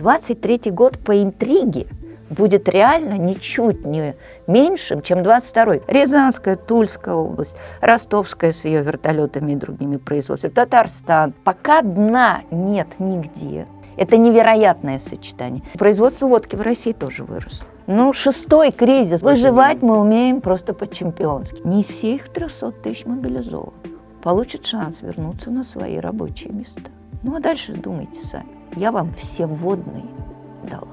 23 год по интриге будет реально ничуть не меньшим, чем 22-й. Рязанская, Тульская область, Ростовская с ее вертолетами и другими производствами, Татарстан. Пока дна нет нигде. Это невероятное сочетание. Производство водки в России тоже выросло. Ну, шестой кризис. Выживать мы умеем просто по-чемпионски. Не из всех 300 тысяч мобилизованных получат шанс вернуться на свои рабочие места. Ну, а дальше думайте сами. Я вам все вводные дала.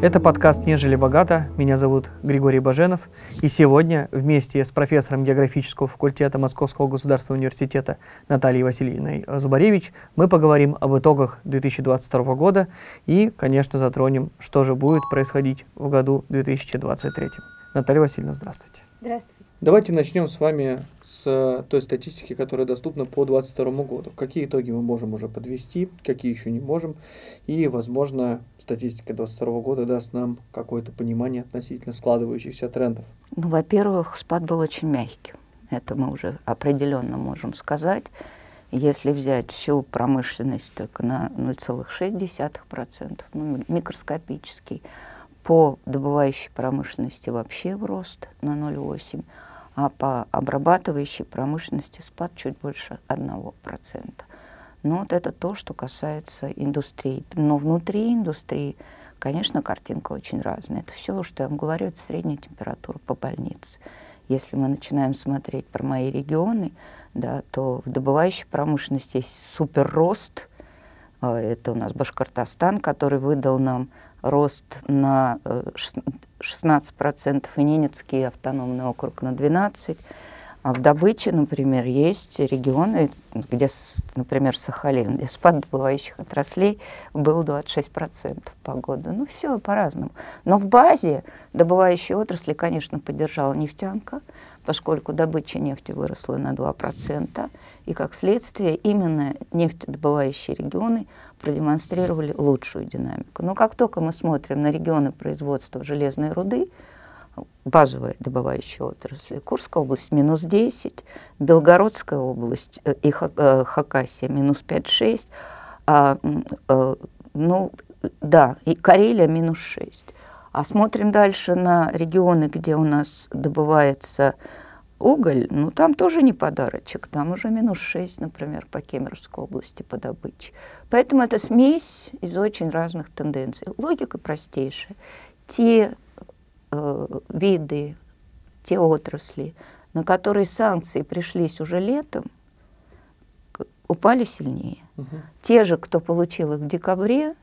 Это подкаст «Нежели богато». Меня зовут Григорий Баженов. И сегодня вместе с профессором географического факультета Московского государственного университета Натальей Васильевной Зубаревич мы поговорим об итогах 2022 года и, конечно, затронем, что же будет происходить в году 2023. Наталья Васильевна, здравствуйте. Здравствуйте. Давайте начнем с вами с той статистики, которая доступна по 2022 году. Какие итоги мы можем уже подвести, какие еще не можем. И, возможно, статистика 2022 года даст нам какое-то понимание относительно складывающихся трендов. Ну, во-первых, спад был очень мягкий. Это мы уже определенно можем сказать. Если взять всю промышленность только на 0,6%, ну, микроскопический, по добывающей промышленности вообще в рост на 0,8%, а по обрабатывающей промышленности спад чуть больше 1%. Ну вот это то, что касается индустрии. Но внутри индустрии, конечно, картинка очень разная. Это все, что я вам говорю, это средняя температура по больнице. Если мы начинаем смотреть про мои регионы, да, то в добывающей промышленности есть супер рост. А, это у нас Башкортостан, который выдал нам рост на 16%, и Ненецкий автономный округ на 12%. А в добыче, например, есть регионы, где, например, Сахалин, где спад добывающих отраслей был 26% по году. Ну, все по-разному. Но в базе добывающей отрасли, конечно, поддержала нефтянка, поскольку добыча нефти выросла на 2%, и как следствие именно нефтедобывающие регионы продемонстрировали лучшую динамику. Но как только мы смотрим на регионы производства железной руды, базовая добывающая отрасль, Курская область минус 10, Белгородская область э, и э, Хакасия минус 5-6, а, э, ну, да, и Карелия минус 6. А смотрим дальше на регионы, где у нас добывается Уголь, ну там тоже не подарочек, там уже минус 6, например, по Кемеровской области по добыче. Поэтому это смесь из очень разных тенденций. Логика простейшая. Те э, виды, те отрасли, на которые санкции пришлись уже летом, упали сильнее. Угу. Те же, кто получил их в декабре,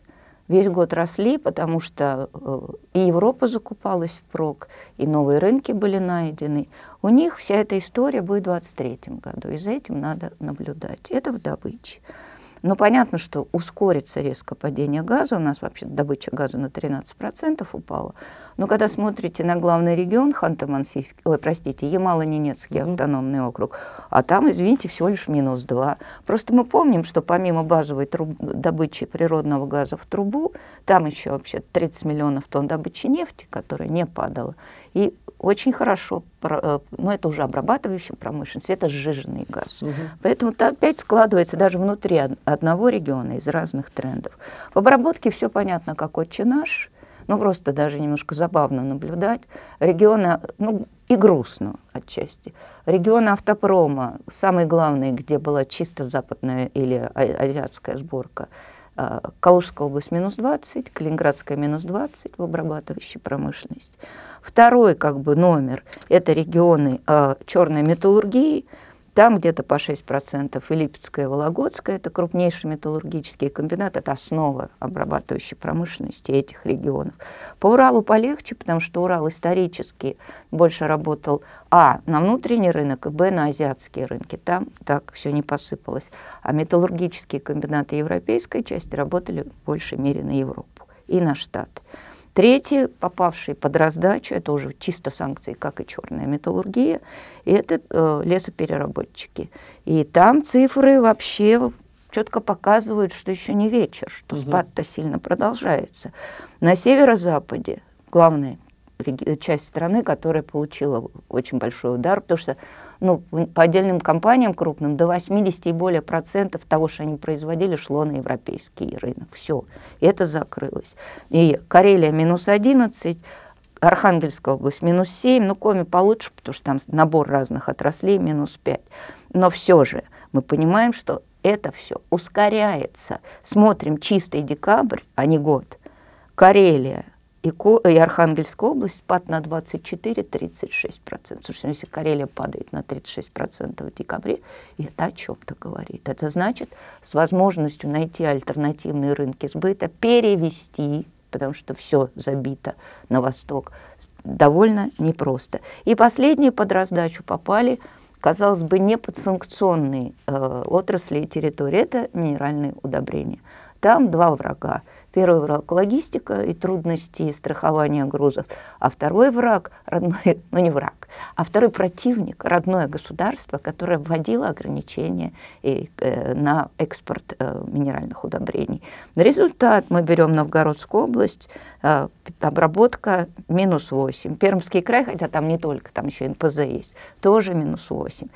весь год росли, потому что э, и Европа закупалась впрок, и новые рынки были найдены. У них вся эта история будет в 2023 году, и за этим надо наблюдать. Это в добыче. Но понятно, что ускорится резко падение газа. У нас вообще добыча газа на 13% упала. Но когда смотрите на главный регион Ханты-Мансийский, ой, простите, Ямало-Ненецкий автономный округ, а там, извините, всего лишь минус 2. Просто мы помним, что помимо базовой труб, добычи природного газа в трубу, там еще вообще 30 миллионов тонн добычи нефти, которая не падала. И очень хорошо, э, но это уже обрабатывающая промышленность, это сжиженный газ. Угу. Поэтому это опять складывается даже внутри одного региона из разных трендов. В обработке все понятно, как отче наш, ну просто даже немножко забавно наблюдать. Регионы, ну и грустно отчасти. Регионы автопрома, самый главный, где была чисто западная или а, азиатская сборка – Калужская область минус 20, Калининградская минус 20 в обрабатывающей промышленности. Второй как бы номер – это регионы э, черной металлургии – там где-то по 6%. И Липецкая, Вологодская – это крупнейший металлургический комбинат, это основа обрабатывающей промышленности этих регионов. По Уралу полегче, потому что Урал исторически больше работал, а, на внутренний рынок, и, б, на азиатские рынки. Там так все не посыпалось. А металлургические комбинаты европейской части работали в большей мере на Европу и на Штаты. Третьи, попавшие под раздачу, это уже чисто санкции, как и черная металлургия, это э, лесопереработчики. И там цифры вообще четко показывают, что еще не вечер, что угу. спад-то сильно продолжается. На северо-западе, главная часть страны, которая получила очень большой удар, потому что ну, по отдельным компаниям крупным до 80 и более процентов того, что они производили, шло на европейский рынок. Все, это закрылось. И Карелия минус 11, Архангельская область минус 7, ну, Коми получше, потому что там набор разных отраслей минус 5. Но все же мы понимаем, что это все ускоряется. Смотрим чистый декабрь, а не год. Карелия и, и Архангельская область спад на 24-36%. Слушайте, ну, если Карелия падает на 36% в декабре, это о чем-то говорит. Это значит, с возможностью найти альтернативные рынки сбыта, перевести потому что все забито на восток, довольно непросто. И последние под раздачу попали, казалось бы, не подсанкционные э, отрасли и территории, это минеральные удобрения. Там два врага – Первый враг – логистика и трудности страхования грузов, а второй враг – родной, ну не враг, а второй противник – родное государство, которое вводило ограничения и, э, на экспорт э, минеральных удобрений. Результат мы берем Новгородскую область, э, обработка минус 8. Пермский край, хотя там не только, там еще НПЗ есть, тоже минус 8.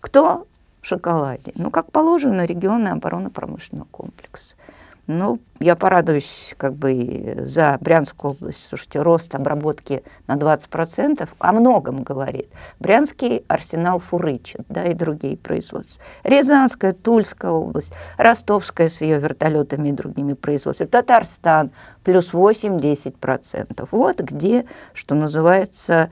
Кто в шоколаде? Ну, как положено, регионный оборонно-промышленный комплекс. Ну, я порадуюсь как бы за Брянскую область. Слушайте, рост обработки на 20% о многом говорит. Брянский арсенал фурычит, да, и другие производства. Рязанская, Тульская область, Ростовская с ее вертолетами и другими производствами, Татарстан плюс 8-10%. Вот где, что называется,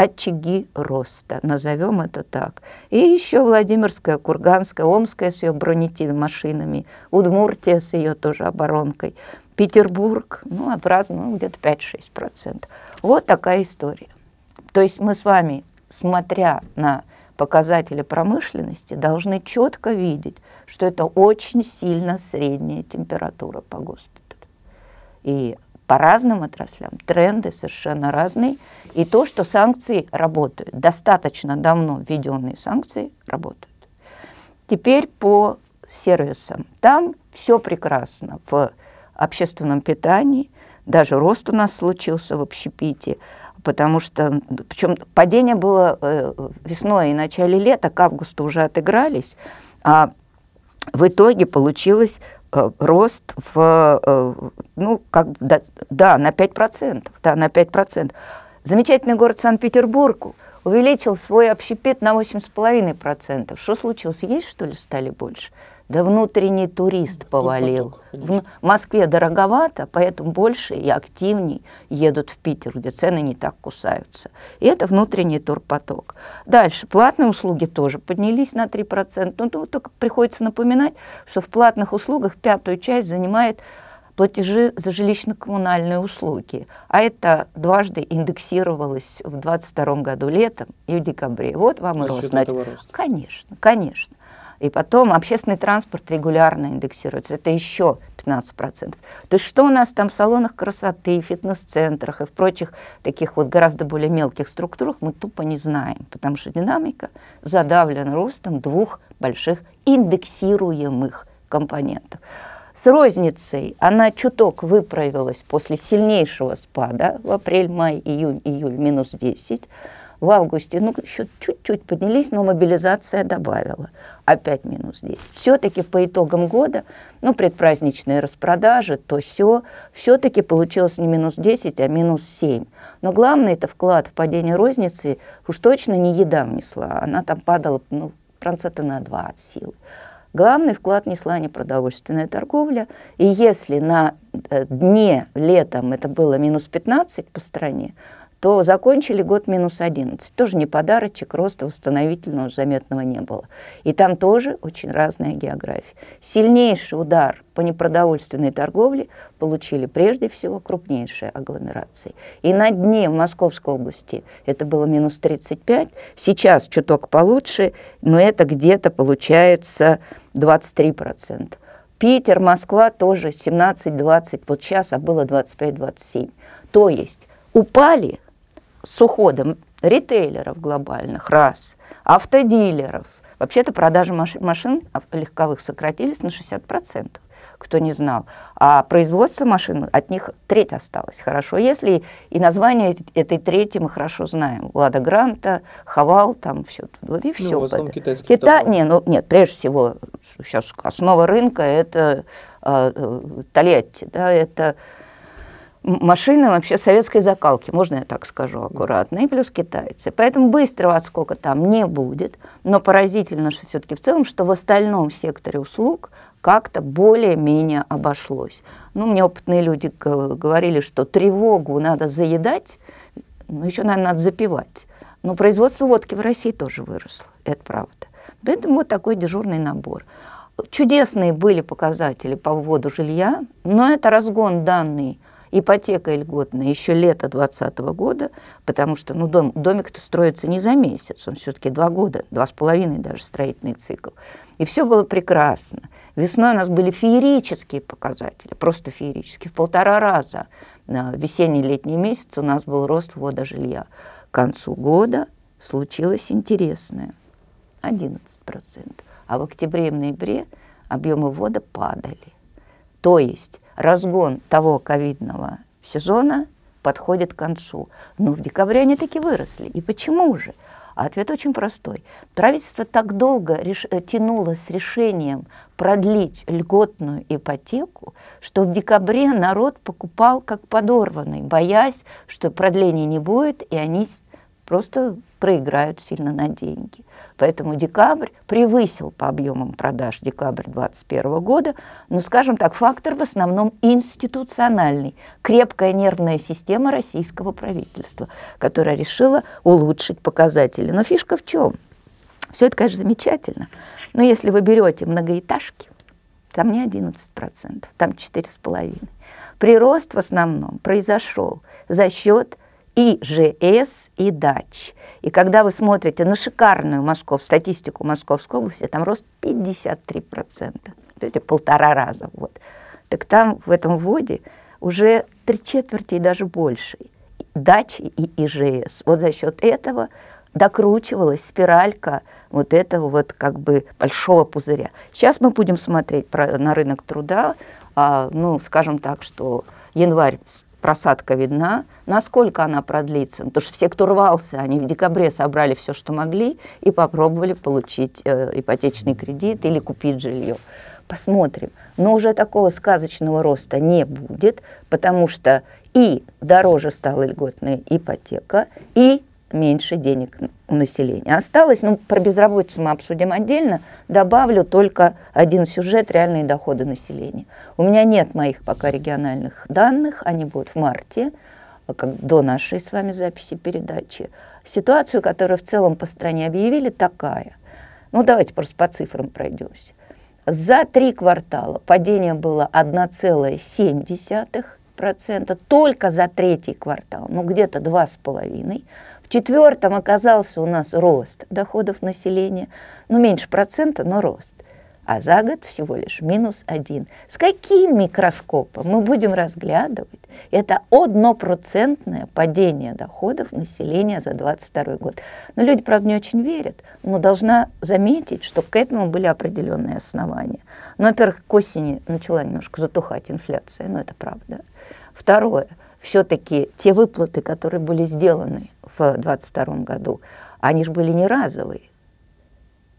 очаги роста, назовем это так. И еще Владимирская, Курганская, Омская с ее бронетель-машинами, Удмуртия с ее тоже оборонкой, Петербург, ну, в разном, ну, где-то 5-6%. Вот такая история. То есть мы с вами, смотря на показатели промышленности, должны четко видеть, что это очень сильно средняя температура по госпиталю. И по разным отраслям тренды совершенно разные. И то, что санкции работают, достаточно давно введенные санкции работают. Теперь по сервисам. Там все прекрасно в общественном питании, даже рост у нас случился в общепите, потому что, причем падение было э, весной и начале лета, к августу уже отыгрались, а в итоге получилось рост в, э, ну, как, да, да, на 5%, да, на 5%. Замечательный город Санкт-Петербург увеличил свой общепит на 8,5%. Что случилось? Есть, что ли, стали больше? Да внутренний турист повалил. В Москве дороговато, поэтому больше и активней едут в Питер, где цены не так кусаются. И это внутренний турпоток. Дальше. Платные услуги тоже поднялись на 3%. Ну, только приходится напоминать, что в платных услугах пятую часть занимает платежи за жилищно-коммунальные услуги. А это дважды индексировалось в 2022 году летом и в декабре. Вот вам и рост. Конечно, конечно. И потом общественный транспорт регулярно индексируется. Это еще 15%. То есть что у нас там в салонах красоты, фитнес-центрах и в прочих таких вот гораздо более мелких структурах мы тупо не знаем, потому что динамика задавлена ростом двух больших индексируемых компонентов. С розницей она чуток выправилась после сильнейшего спада в апрель, май, июнь, июль минус 10 в августе, ну, еще чуть-чуть поднялись, но мобилизация добавила. Опять минус 10. Все-таки по итогам года, ну, предпраздничные распродажи, то все, все-таки получилось не минус 10, а минус 7. Но главное, это вклад в падение розницы уж точно не еда внесла. Она там падала, ну, процента на 2 от силы. Главный вклад несла непродовольственная торговля. И если на э, дне летом это было минус 15 по стране, то закончили год минус 11. Тоже не подарочек, роста восстановительного заметного не было. И там тоже очень разная география. Сильнейший удар по непродовольственной торговле получили прежде всего крупнейшие агломерации. И на дне в Московской области это было минус 35, сейчас чуток получше, но это где-то получается 23%. Питер, Москва тоже 17-20, вот сейчас, а было 25-27. То есть упали с уходом ритейлеров глобальных, раз, автодилеров, Вообще-то продажи машин легковых сократились на 60% кто не знал. А производство машин, от них треть осталось. Хорошо, если и название этой трети мы хорошо знаем. Лада Гранта, Хавал, там все. Вот и все. Ну, в основном китайские Кита... не, ну, нет, прежде всего, сейчас основа рынка – это э, Тольятти, да, это машины вообще советской закалки, можно я так скажу аккуратно, и плюс китайцы. Поэтому быстрого отскока там не будет, но поразительно, что все-таки в целом, что в остальном секторе услуг как-то более-менее обошлось. Ну, мне опытные люди говорили, что тревогу надо заедать, но еще, наверное, надо запивать. Но производство водки в России тоже выросло, это правда. Поэтому вот такой дежурный набор. Чудесные были показатели по вводу жилья, но это разгон данный ипотека льготная еще лето 2020 года, потому что ну, дом, домик-то строится не за месяц, он все-таки два года, два с половиной даже строительный цикл. И все было прекрасно. Весной у нас были феерические показатели, просто феерические, в полтора раза. На весенний летний месяц у нас был рост ввода жилья. К концу года случилось интересное. 11%. А в октябре и ноябре объемы ввода падали. То есть разгон того ковидного сезона подходит к концу. Но в декабре они таки выросли. И почему же? А ответ очень простой. Правительство так долго реш... Э, тянуло с решением продлить льготную ипотеку, что в декабре народ покупал как подорванный, боясь, что продления не будет, и они просто проиграют сильно на деньги. Поэтому декабрь превысил по объемам продаж декабрь 2021 года, но, скажем так, фактор в основном институциональный, крепкая нервная система российского правительства, которая решила улучшить показатели. Но фишка в чем? Все это, конечно, замечательно, но если вы берете многоэтажки, там не 11%, там 4,5%. Прирост в основном произошел за счет и ЖС, и дач. И когда вы смотрите на шикарную Москов, статистику Московской области, там рост 53%. То есть полтора раза. Вот. Так там в этом вводе уже три четверти и даже больше дачи и ИЖС. Вот за счет этого докручивалась спиралька вот этого вот как бы большого пузыря. Сейчас мы будем смотреть про, на рынок труда, а, ну, скажем так, что январь просадка видна. Насколько она продлится? Потому что все, кто рвался, они в декабре собрали все, что могли, и попробовали получить э, ипотечный кредит или купить жилье. Посмотрим. Но уже такого сказочного роста не будет, потому что и дороже стала льготная ипотека, и меньше денег у населения. Осталось, ну, про безработицу мы обсудим отдельно, добавлю только один сюжет «Реальные доходы населения». У меня нет моих пока региональных данных, они будут в марте, как до нашей с вами записи передачи. Ситуацию, которую в целом по стране объявили, такая. Ну, давайте просто по цифрам пройдемся. За три квартала падение было 1,7%, только за третий квартал, ну, где-то 2,5%. Четвертом оказался у нас рост доходов населения, ну меньше процента, но рост. А за год всего лишь минус один. С каким микроскопом мы будем разглядывать это однопроцентное падение доходов населения за 22 год? Но люди, правда, не очень верят, но должна заметить, что к этому были определенные основания. Ну, во-первых, к осени начала немножко затухать инфляция, но это правда. Второе, все-таки те выплаты, которые были сделаны в 2022 году, они же были не разовые.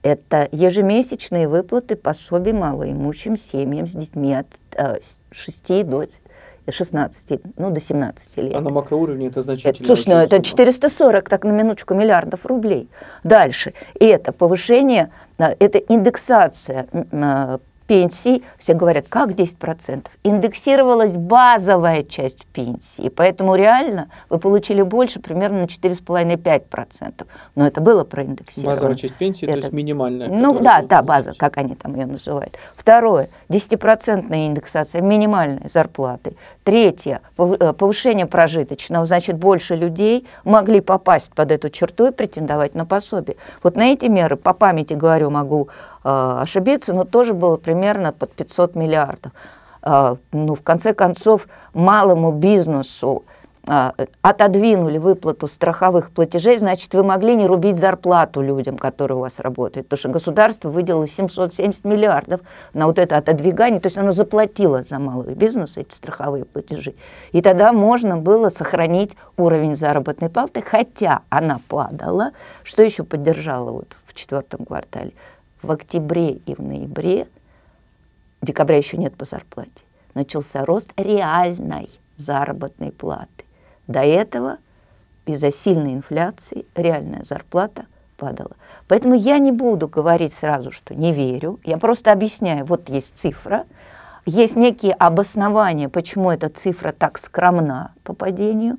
Это ежемесячные выплаты пособий малоимущим семьям с детьми от э, 6 до 16, ну, до 17 лет. А на макроуровне это значительно. Слушай, ну это 440, так на минуточку, миллиардов рублей. Дальше. Это повышение, э, это индексация э, пенсий, все говорят, как 10%? Индексировалась базовая часть пенсии, поэтому реально вы получили больше примерно на 4,5-5%. Но это было проиндексировано. Базовая часть пенсии, это, то есть минимальная. Ну да, да, база, как они там ее называют. Второе, 10% индексация минимальной зарплаты. Третье, э, повышение прожиточного, значит, больше людей могли попасть под эту черту и претендовать на пособие. Вот на эти меры, по памяти говорю, могу ошибиться, но тоже было примерно под 500 миллиардов. Э, ну, в конце концов, малому бизнесу а, отодвинули выплату страховых платежей, значит, вы могли не рубить зарплату людям, которые у вас работают, потому что государство выделило 770 миллиардов на вот это отодвигание, то есть оно заплатило за малый бизнес эти страховые платежи. И тогда можно было сохранить уровень заработной платы, хотя она падала, что еще поддержало вот в четвертом квартале. В октябре и в ноябре, декабря еще нет по зарплате, начался рост реальной заработной платы. До этого из-за сильной инфляции реальная зарплата падала. Поэтому я не буду говорить сразу, что не верю. Я просто объясняю, вот есть цифра, есть некие обоснования, почему эта цифра так скромна по падению,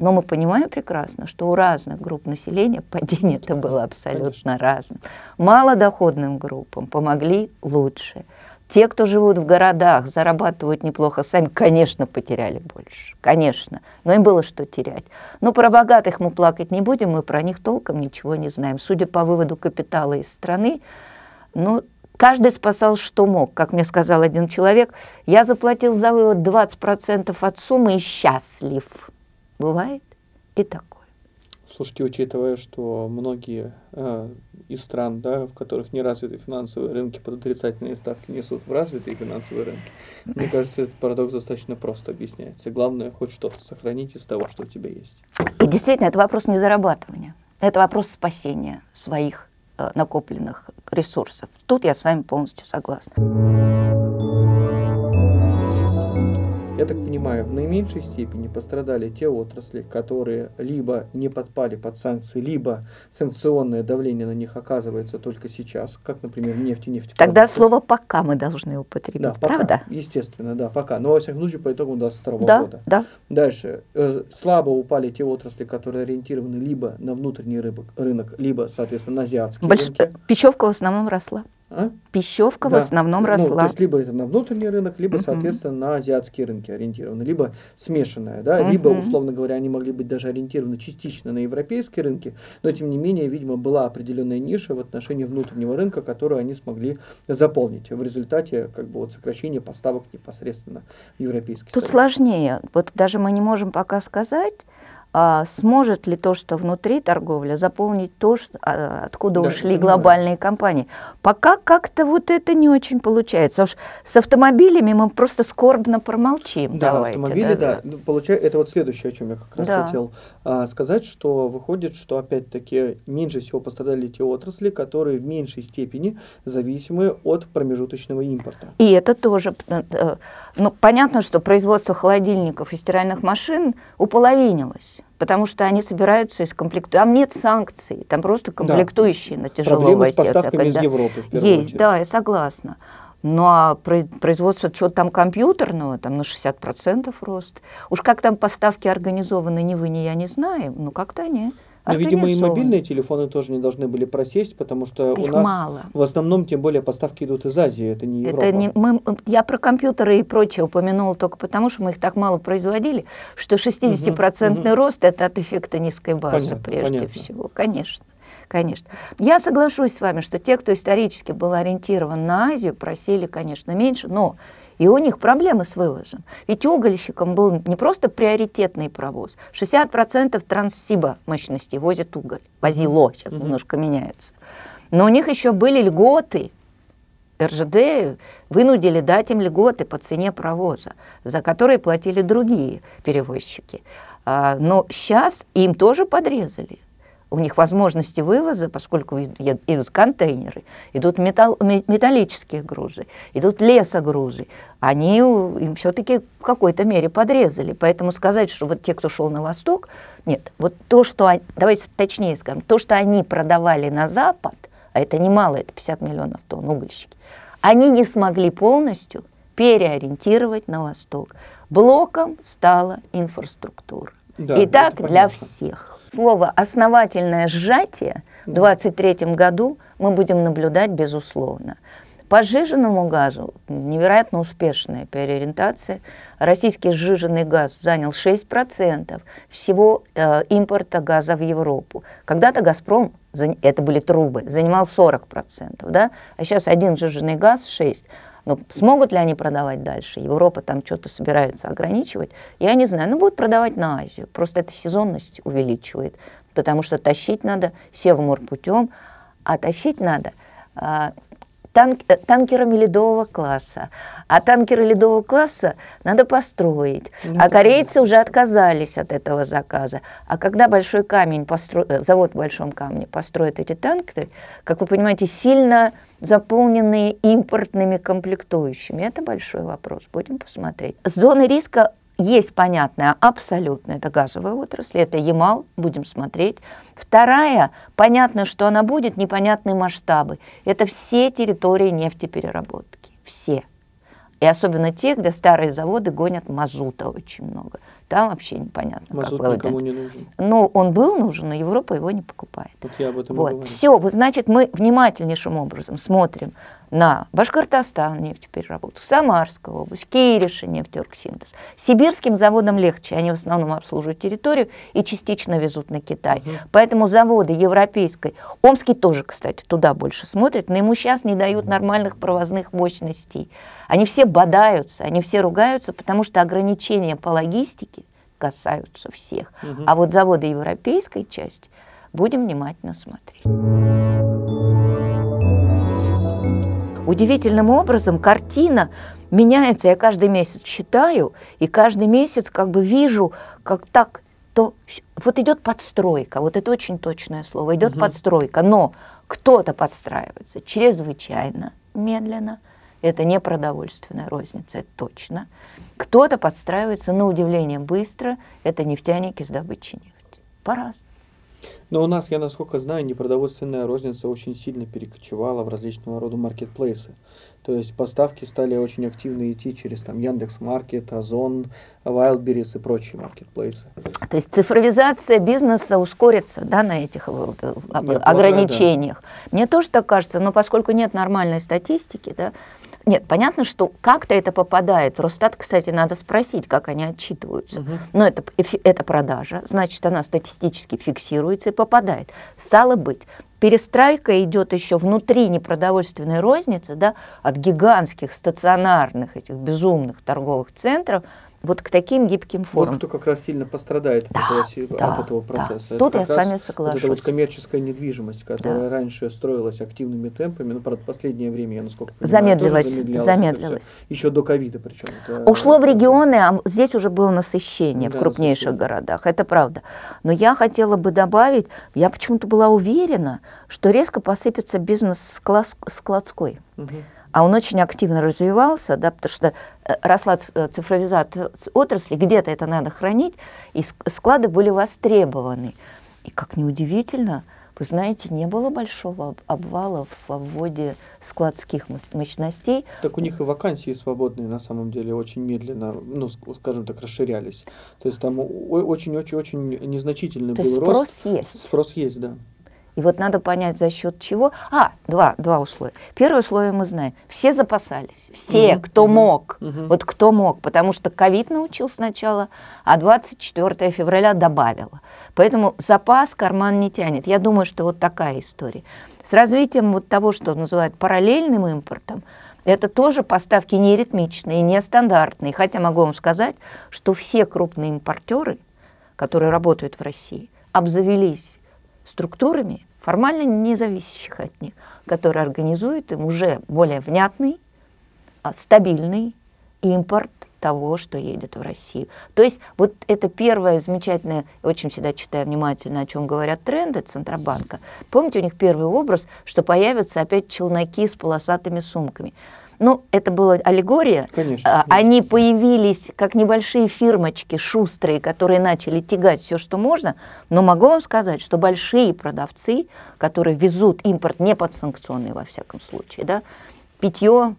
но мы понимаем прекрасно, что у разных групп населения падение это было абсолютно разным. Малодоходным группам помогли лучше – те, кто живут в городах, зарабатывают неплохо, сами, конечно, потеряли больше. Конечно. Но им было что терять. Но про богатых мы плакать не будем, мы про них толком ничего не знаем. Судя по выводу капитала из страны, ну, каждый спасал, что мог. Как мне сказал один человек, я заплатил за вывод 20% от суммы и счастлив. Бывает и так. Слушайте, учитывая, что многие э, из стран, да, в которых не развиты финансовые рынки, под отрицательные ставки несут в развитые финансовые рынки, мне кажется, этот парадокс достаточно просто объясняется. Главное, хоть что-то сохранить из того, что у тебя есть. И действительно, это вопрос не зарабатывания. Это вопрос спасения своих э, накопленных ресурсов. Тут я с вами полностью согласна. Я так понимаю, в наименьшей степени пострадали те отрасли, которые либо не подпали под санкции, либо санкционное давление на них оказывается только сейчас, как, например, нефть и нефтепродукты. Тогда слово «пока» мы должны употребить, да, пока, правда? Естественно, да, пока. Но, во всяком случае, по итогам 2022 да, года. Да. Дальше. Э, слабо упали те отрасли, которые ориентированы либо на внутренний рынок, рынок либо, соответственно, на азиатские Больш... рынки. Печевка в основном росла. А? Пищевка да. в основном росла. Ну, то есть либо это на внутренний рынок, либо, uh-huh. соответственно, на азиатские рынки ориентированы, либо смешанная, да, uh-huh. либо, условно говоря, они могли быть даже ориентированы частично на европейские рынки, но, тем не менее, видимо, была определенная ниша в отношении внутреннего рынка, которую они смогли заполнить в результате как бы вот сокращения поставок непосредственно в европейский Тут сложнее. Вот даже мы не можем пока сказать, сможет ли то, что внутри торговли, заполнить то, что, а, откуда да, ушли глобальные компании. Пока как-то вот это не очень получается. Уж с автомобилями мы просто скорбно промолчим. Да, давайте, автомобили, да. да. Ну, получается, это вот следующее, о чем я как раз да. хотел а, сказать, что выходит, что опять-таки меньше всего пострадали те отрасли, которые в меньшей степени зависимы от промежуточного импорта. И это тоже, э, э, ну, понятно, что производство холодильников и стиральных машин уполовинилось потому что они собираются из комплекту. Там нет санкций, там просто комплектующие да. на тяжелого Проблемы с поставками из Европы. Есть, очередь. да, я согласна. Ну а производство чего-то там компьютерного, там на 60% рост. Уж как там поставки организованы, ни вы, ни я не знаем, ну как-то они но, видимо, и мобильные телефоны тоже не должны были просесть, потому что Их у нас мало. в основном, тем более, поставки идут из Азии, это не Европа. Это не, мы, я про компьютеры и прочее упомянула только потому, что мы их так мало производили, что 60% угу, рост – это от эффекта низкой базы, понятно, прежде понятно. всего, конечно. Конечно. Я соглашусь с вами, что те, кто исторически был ориентирован на Азию, просили, конечно, меньше, но и у них проблемы с вывозом. Ведь угольщикам был не просто приоритетный провоз. 60% транссиба мощности возит уголь. Возило, сейчас mm-hmm. немножко меняется. Но у них еще были льготы. РЖД вынудили дать им льготы по цене провоза, за которые платили другие перевозчики. А, но сейчас им тоже подрезали у них возможности вывоза, поскольку идут контейнеры, идут металл, металлические грузы, идут лесогрузы, они им все-таки в какой-то мере подрезали. Поэтому сказать, что вот те, кто шел на восток, нет, вот то, что, давайте точнее скажем, то, что они продавали на запад, а это немало, это 50 миллионов тонн угольщики, они не смогли полностью переориентировать на восток. Блоком стала инфраструктура. Да, И так для всех. Слово «основательное сжатие» в 2023 году мы будем наблюдать безусловно. По сжиженному газу невероятно успешная переориентация. Российский сжиженный газ занял 6% всего э, импорта газа в Европу. Когда-то «Газпром», это были трубы, занимал 40%, да? а сейчас один сжиженный газ 6%. Но смогут ли они продавать дальше? Европа там что-то собирается ограничивать? Я не знаю. Ну, будут продавать на Азию. Просто эта сезонность увеличивает. Потому что тащить надо севморпутем, а тащить надо а, танк, э, танкерами ледового класса. А танкеры ледового класса надо построить. Ну, а корейцы уже отказались от этого заказа. А когда большой камень, постро... Э, завод в Большом камне построит эти танкеры, как вы понимаете, сильно заполненные импортными комплектующими, это большой вопрос. Будем посмотреть. Зоны риска есть понятная, абсолютно, это газовая отрасль, это Ямал, будем смотреть. Вторая, понятно, что она будет, непонятные масштабы. Это все территории нефтепереработки, все. И особенно те, где старые заводы гонят мазута очень много. Там вообще непонятно. Мазут как никому не нужен. Ну, он был нужен, но Европа его не покупает. Вот я об этом вот. Все, вот, значит, мы внимательнейшим образом смотрим на Башкортостан нефтепереработку, Самарская область, Кириша нефтерксинтез. Сибирским заводам легче, они в основном обслуживают территорию и частично везут на Китай. Угу. Поэтому заводы европейской, Омский тоже, кстати, туда больше смотрят, но ему сейчас не дают нормальных провозных мощностей. Они все бодаются, они все ругаются, потому что ограничения по логистике касаются всех. Угу. А вот заводы европейской части будем внимательно смотреть. Удивительным образом картина меняется. Я каждый месяц читаю, и каждый месяц как бы вижу, как так, то вот идет подстройка, вот это очень точное слово, идет угу. подстройка, но кто-то подстраивается чрезвычайно медленно, это не продовольственная розница, это точно. Кто-то подстраивается на удивление быстро, это нефтяники с добычей нефти. По-разному. Но у нас, я насколько знаю, непродовольственная розница очень сильно перекочевала в различного рода маркетплейсы. То есть поставки стали очень активно идти через там Яндекс Маркет, Озон, Wildberries и прочие маркетплейсы. То есть цифровизация бизнеса ускорится да, на этих вот, э, ограничениях. Полагаю, да. Мне тоже так кажется, но поскольку нет нормальной статистики, да, нет, понятно, что как-то это попадает. В Росстат, кстати, надо спросить, как они отчитываются. Угу. Но это, это продажа, значит, она статистически фиксируется и попадает. Стало быть, перестройка идет еще внутри непродовольственной розницы, да, от гигантских стационарных этих безумных торговых центров – вот к таким гибким формам. Вот кто как раз сильно пострадает да, от, этого, да, от этого процесса. Да. Тут я с вами соглашусь. Вот эта вот коммерческая недвижимость, которая да. раньше строилась активными темпами, ну, правда, последнее время, я насколько понимаю, замедлилась. замедлилась. замедлилась. Еще до ковида причем. Это, Ушло это, в регионы, а здесь уже было насыщение да, в крупнейших насыщение. городах, это правда. Но я хотела бы добавить, я почему-то была уверена, что резко посыпется бизнес складской. Угу а он очень активно развивался, да, потому что э, росла э, цифровизация отрасли, где-то это надо хранить, и склады были востребованы. И как неудивительно, вы знаете, не было большого обвала в вводе складских мощностей. Так у них и вакансии свободные на самом деле очень медленно, ну, скажем так, расширялись. То есть там очень-очень-очень незначительный То был спрос рост. Спрос есть. Спрос есть, да. И вот надо понять, за счет чего. А, два, два условия. Первое условие мы знаем. Все запасались. Все, угу, кто угу, мог. Угу. Вот кто мог. Потому что ковид научил сначала, а 24 февраля добавила. Поэтому запас карман не тянет. Я думаю, что вот такая история. С развитием вот того, что называют параллельным импортом, это тоже поставки не ритмичные, не стандартные. Хотя могу вам сказать, что все крупные импортеры, которые работают в России, обзавелись структурами, формально не зависящих от них, которые организуют им уже более внятный, а, стабильный импорт того, что едет в Россию. То есть вот это первое замечательное, очень всегда читаю внимательно, о чем говорят тренды Центробанка. Помните, у них первый образ, что появятся опять челноки с полосатыми сумками. Ну, это была аллегория. Конечно, а, конечно. Они появились как небольшие фирмочки шустрые, которые начали тягать все, что можно. Но могу вам сказать, что большие продавцы, которые везут импорт не подсанкционный во всяком случае, да, питье,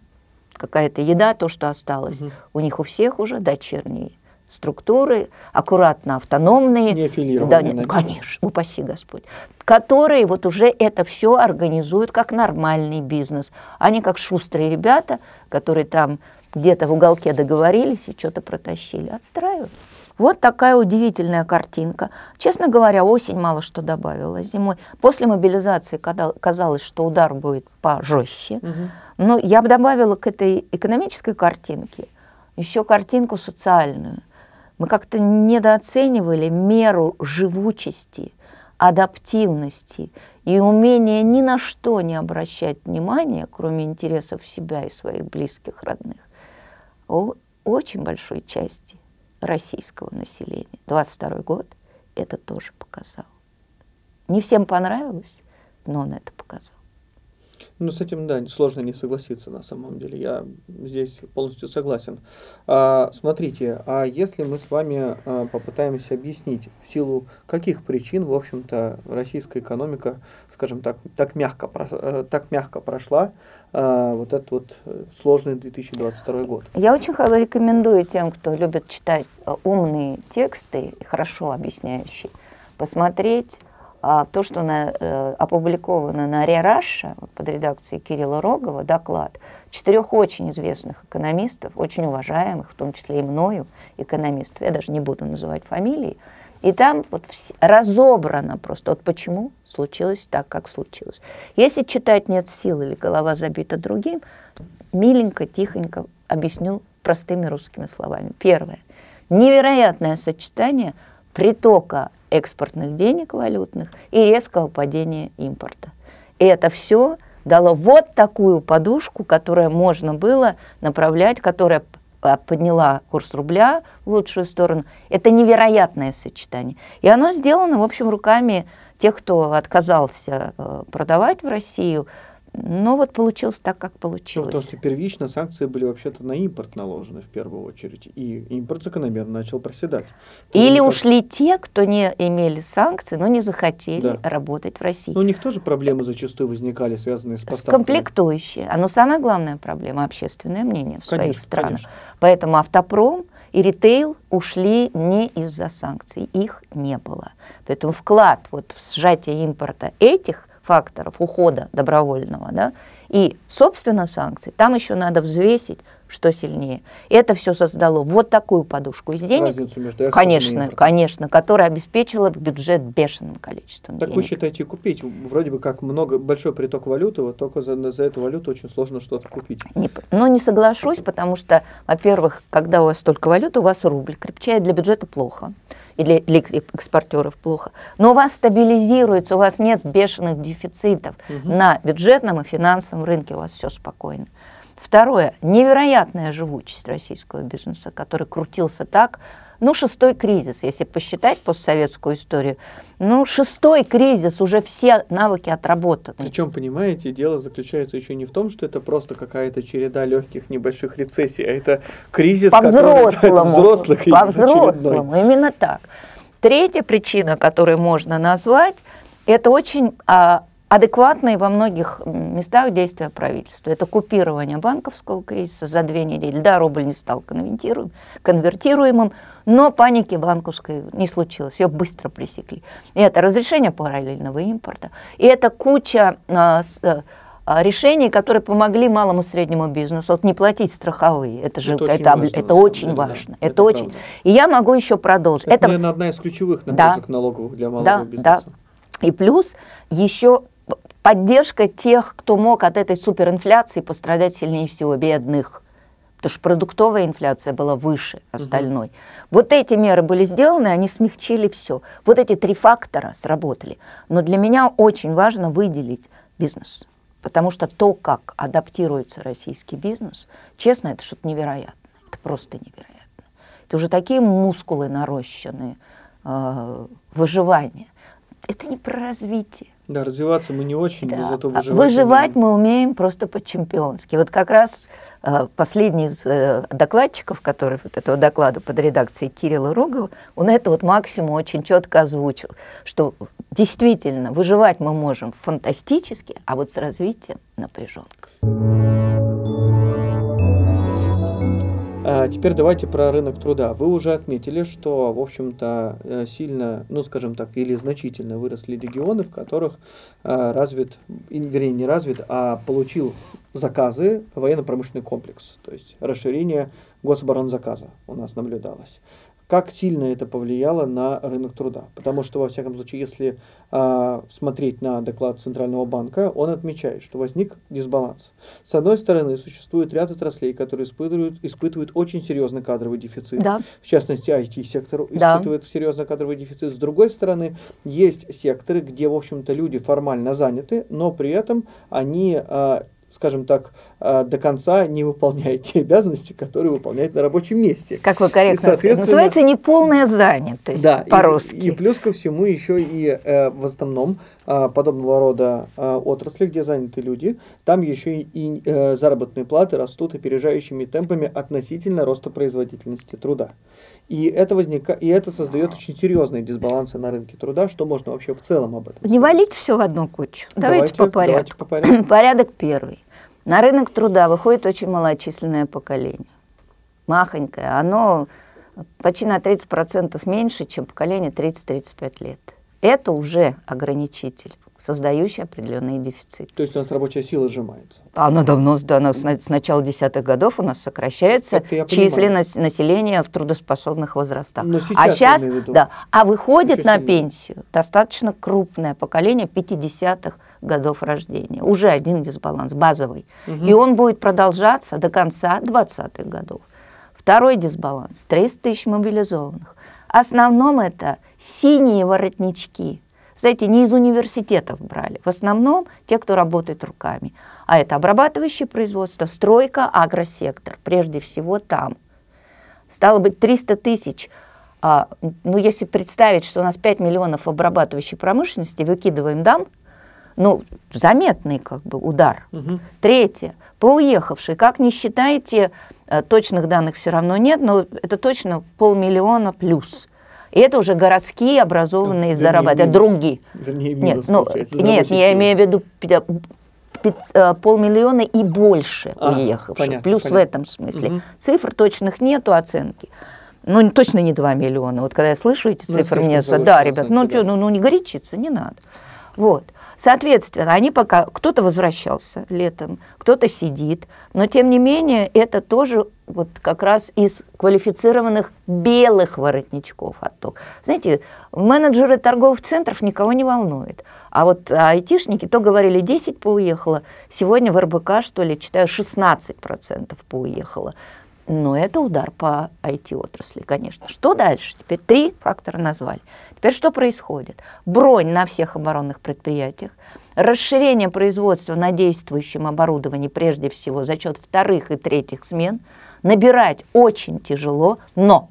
какая-то еда, то, что осталось, угу. у них у всех уже дочерние структуры, аккуратно автономные. Не аффилированные. Да, конечно, упаси Господь. Которые вот уже это все организуют как нормальный бизнес. Они как шустрые ребята, которые там где-то в уголке договорились и что-то протащили. Отстраивают. Вот такая удивительная картинка. Честно говоря, осень мало что добавила. Зимой, после мобилизации казалось, что удар будет пожестче. Угу. Но я бы добавила к этой экономической картинке еще картинку социальную. Мы как-то недооценивали меру живучести, адаптивности и умения ни на что не обращать внимания, кроме интересов себя и своих близких, родных, у очень большой части российского населения. 22 год это тоже показал. Не всем понравилось, но он это показал. Ну, с этим, да, сложно не согласиться на самом деле. Я здесь полностью согласен. А, смотрите, а если мы с вами а, попытаемся объяснить, в силу каких причин, в общем-то, российская экономика, скажем так, так мягко, э, так мягко прошла а, вот этот вот э, сложный 2022 год? Я очень рекомендую тем, кто любит читать э, умные тексты, хорошо объясняющие, посмотреть а то, что на, э, опубликовано на Рераша под редакцией Кирилла Рогова, доклад четырех очень известных экономистов, очень уважаемых, в том числе и мною, экономистов, я даже не буду называть фамилии, и там вот разобрано просто, вот почему случилось так, как случилось. Если читать нет сил или голова забита другим, миленько, тихонько объясню простыми русскими словами. Первое. Невероятное сочетание притока экспортных денег валютных и резкого падения импорта. И это все дало вот такую подушку, которая можно было направлять, которая а, подняла курс рубля в лучшую сторону. Это невероятное сочетание. И оно сделано, в общем, руками тех, кто отказался э, продавать в Россию, но вот получилось так, как получилось. Потому что первично санкции были вообще-то на импорт наложены в первую очередь, и импорт закономерно начал проседать. Или никак... ушли те, кто не имели санкций, но не захотели да. работать в России. Но у них тоже проблемы зачастую возникали, связанные с поставками. Комплектующие. Оно самая главная проблема, общественное мнение в конечно, своих странах. Конечно. Поэтому автопром и ритейл ушли не из-за санкций, их не было. Поэтому вклад вот в сжатие импорта этих факторов ухода добровольного, да, и, собственно, санкции, там еще надо взвесить, что сильнее. Это все создало вот такую подушку из денег, конечно, конечно, которая обеспечила бюджет бешеным количеством так денег. вы считаете купить? Вроде бы как много, большой приток валюты, вот только за, за эту валюту очень сложно что-то купить. Не, ну, не соглашусь, потому что, во-первых, когда у вас столько валюты, у вас рубль крепчает, для бюджета плохо или для экспортеров плохо. Но у вас стабилизируется, у вас нет бешеных дефицитов угу. на бюджетном и финансовом рынке, у вас все спокойно. Второе, невероятная живучесть российского бизнеса, который крутился так, ну, шестой кризис, если посчитать постсоветскую историю, ну, шестой кризис, уже все навыки отработаны. Причем, понимаете, дело заключается еще не в том, что это просто какая-то череда легких небольших рецессий, а это кризис, по-взрослому, взрослых по-взрослому, именно так. Третья причина, которую можно назвать, это очень а, адекватные во многих местах действия правительства. Это купирование банковского кризиса за две недели. Да, рубль не стал конвертируемым, но паники банковской не случилось, ее быстро пресекли. И это разрешение параллельного импорта, и это куча а, с, а, решений, которые помогли малому и среднему бизнесу. Вот не платить страховые, это же это, это, очень важно, это очень важно. Да, это, это очень. И я могу еще продолжить. Это, это наверное, одна из ключевых нагрузок да, налоговых для малого да, бизнеса. Да. И плюс еще поддержка тех, кто мог от этой суперинфляции пострадать сильнее всего, бедных. Потому что продуктовая инфляция была выше остальной. Угу. Вот эти меры были сделаны, они смягчили все. Вот эти три фактора сработали. Но для меня очень важно выделить бизнес. Потому что то, как адаптируется российский бизнес, честно, это что-то невероятное. Это просто невероятно. Это уже такие мускулы нарощенные, э, выживание. Это не про развитие. Да, развиваться мы не очень, да. зато выживать. Выживать мы умеем просто по-чемпионски. Вот как раз э, последний из э, докладчиков, который вот этого доклада под редакцией Кирилла Рогова, он это вот максимум очень четко озвучил, что действительно выживать мы можем фантастически, а вот с развитием напряженка. А теперь давайте про рынок труда. Вы уже отметили, что, в общем-то, э, сильно, ну, скажем так, или значительно выросли регионы, в которых э, развит, вернее, не развит, а получил заказы военно-промышленный комплекс, то есть расширение гособоронзаказа у нас наблюдалось. Как сильно это повлияло на рынок труда. Потому что, во всяком случае, если а, смотреть на доклад Центрального банка, он отмечает, что возник дисбаланс. С одной стороны, существует ряд отраслей, которые испытывают, испытывают очень серьезный кадровый дефицит. Да. В частности, IT-сектор Да. испытывает серьезный кадровый дефицит. С другой стороны, есть секторы, где, в общем-то, люди формально заняты, но при этом они а, скажем так, а, до конца не выполняет те обязанности, которые выполняет на рабочем месте. Как вы корректно И, сказали. соответственно- Называется неполная занятость Да, и- по-русски. И, плюс ко всему еще и э, в основном а, подобного рода а, отрасли, где заняты люди, там еще и, и, э, заработные платы растут опережающими темпами относительно роста производительности труда. И это, возника... и это создает очень серьезные дисбалансы на рынке труда, что можно вообще в целом об этом Не валить все в одну кучу. Давайте, по порядку. Давайте по порядку. Порядок первый. На рынок труда выходит очень малочисленное поколение. Махонькое. Оно почти на 30% меньше, чем поколение 30-35 лет. Это уже ограничитель, создающий определенный дефицит. То есть у нас рабочая сила сжимается. Она давно сдана. С на- с начала десятых годов у нас сокращается я понимаю. численность населения в трудоспособных возрастах. Но сейчас а сейчас, да, а выходит на пенсию достаточно крупное поколение 50-х годов рождения. Уже один дисбаланс базовый. Мгм. И он будет продолжаться до конца 20-х годов. Второй дисбаланс. 30 тысяч мобилизованных. В основном это синие воротнички. Знаете, не из университетов брали. В основном те, кто работает руками. А это обрабатывающее производство, стройка, агросектор. Прежде всего там. Стало быть, 300 тысяч. а, ну, если представить, что у нас 5 миллионов обрабатывающей промышленности, выкидываем дам, ну, заметный как бы удар. Мгм. Третье. Поуехавшие. Как не считаете, э, точных данных все равно нет, но это точно полмиллиона плюс. И это уже городские образованные Вернее, зарабатывают, другие. Вернее, Нет, минус, ну, получается, из нет, я имею в виду э, полмиллиона и больше А, уехавших. понятно, Плюс понятно. в этом смысле. Мгм. Цифр точных нету, оценки. Ну, точно не 2 миллиона. Вот когда я слышу эти Ну, цифры, мне... Да, ребят, ну, оценки, чё, да. ну, ну не горячиться, не надо. Вот. Соответственно, они пока... Кто-то возвращался летом, кто-то сидит, но тем не менее это тоже вот как раз из квалифицированных белых воротничков отток. Знаете, менеджеры торговых центров никого не волнует. А вот айтишники то говорили 10 поуехало, сегодня в РБК, что ли, читаю, 16% поуехало. Но это удар по IT-отрасли, конечно. Что дальше? Теперь три фактора назвали. Теперь что происходит? Бронь на всех оборонных предприятиях, расширение производства на действующем оборудовании, прежде всего за счет вторых и третьих смен, набирать очень тяжело, но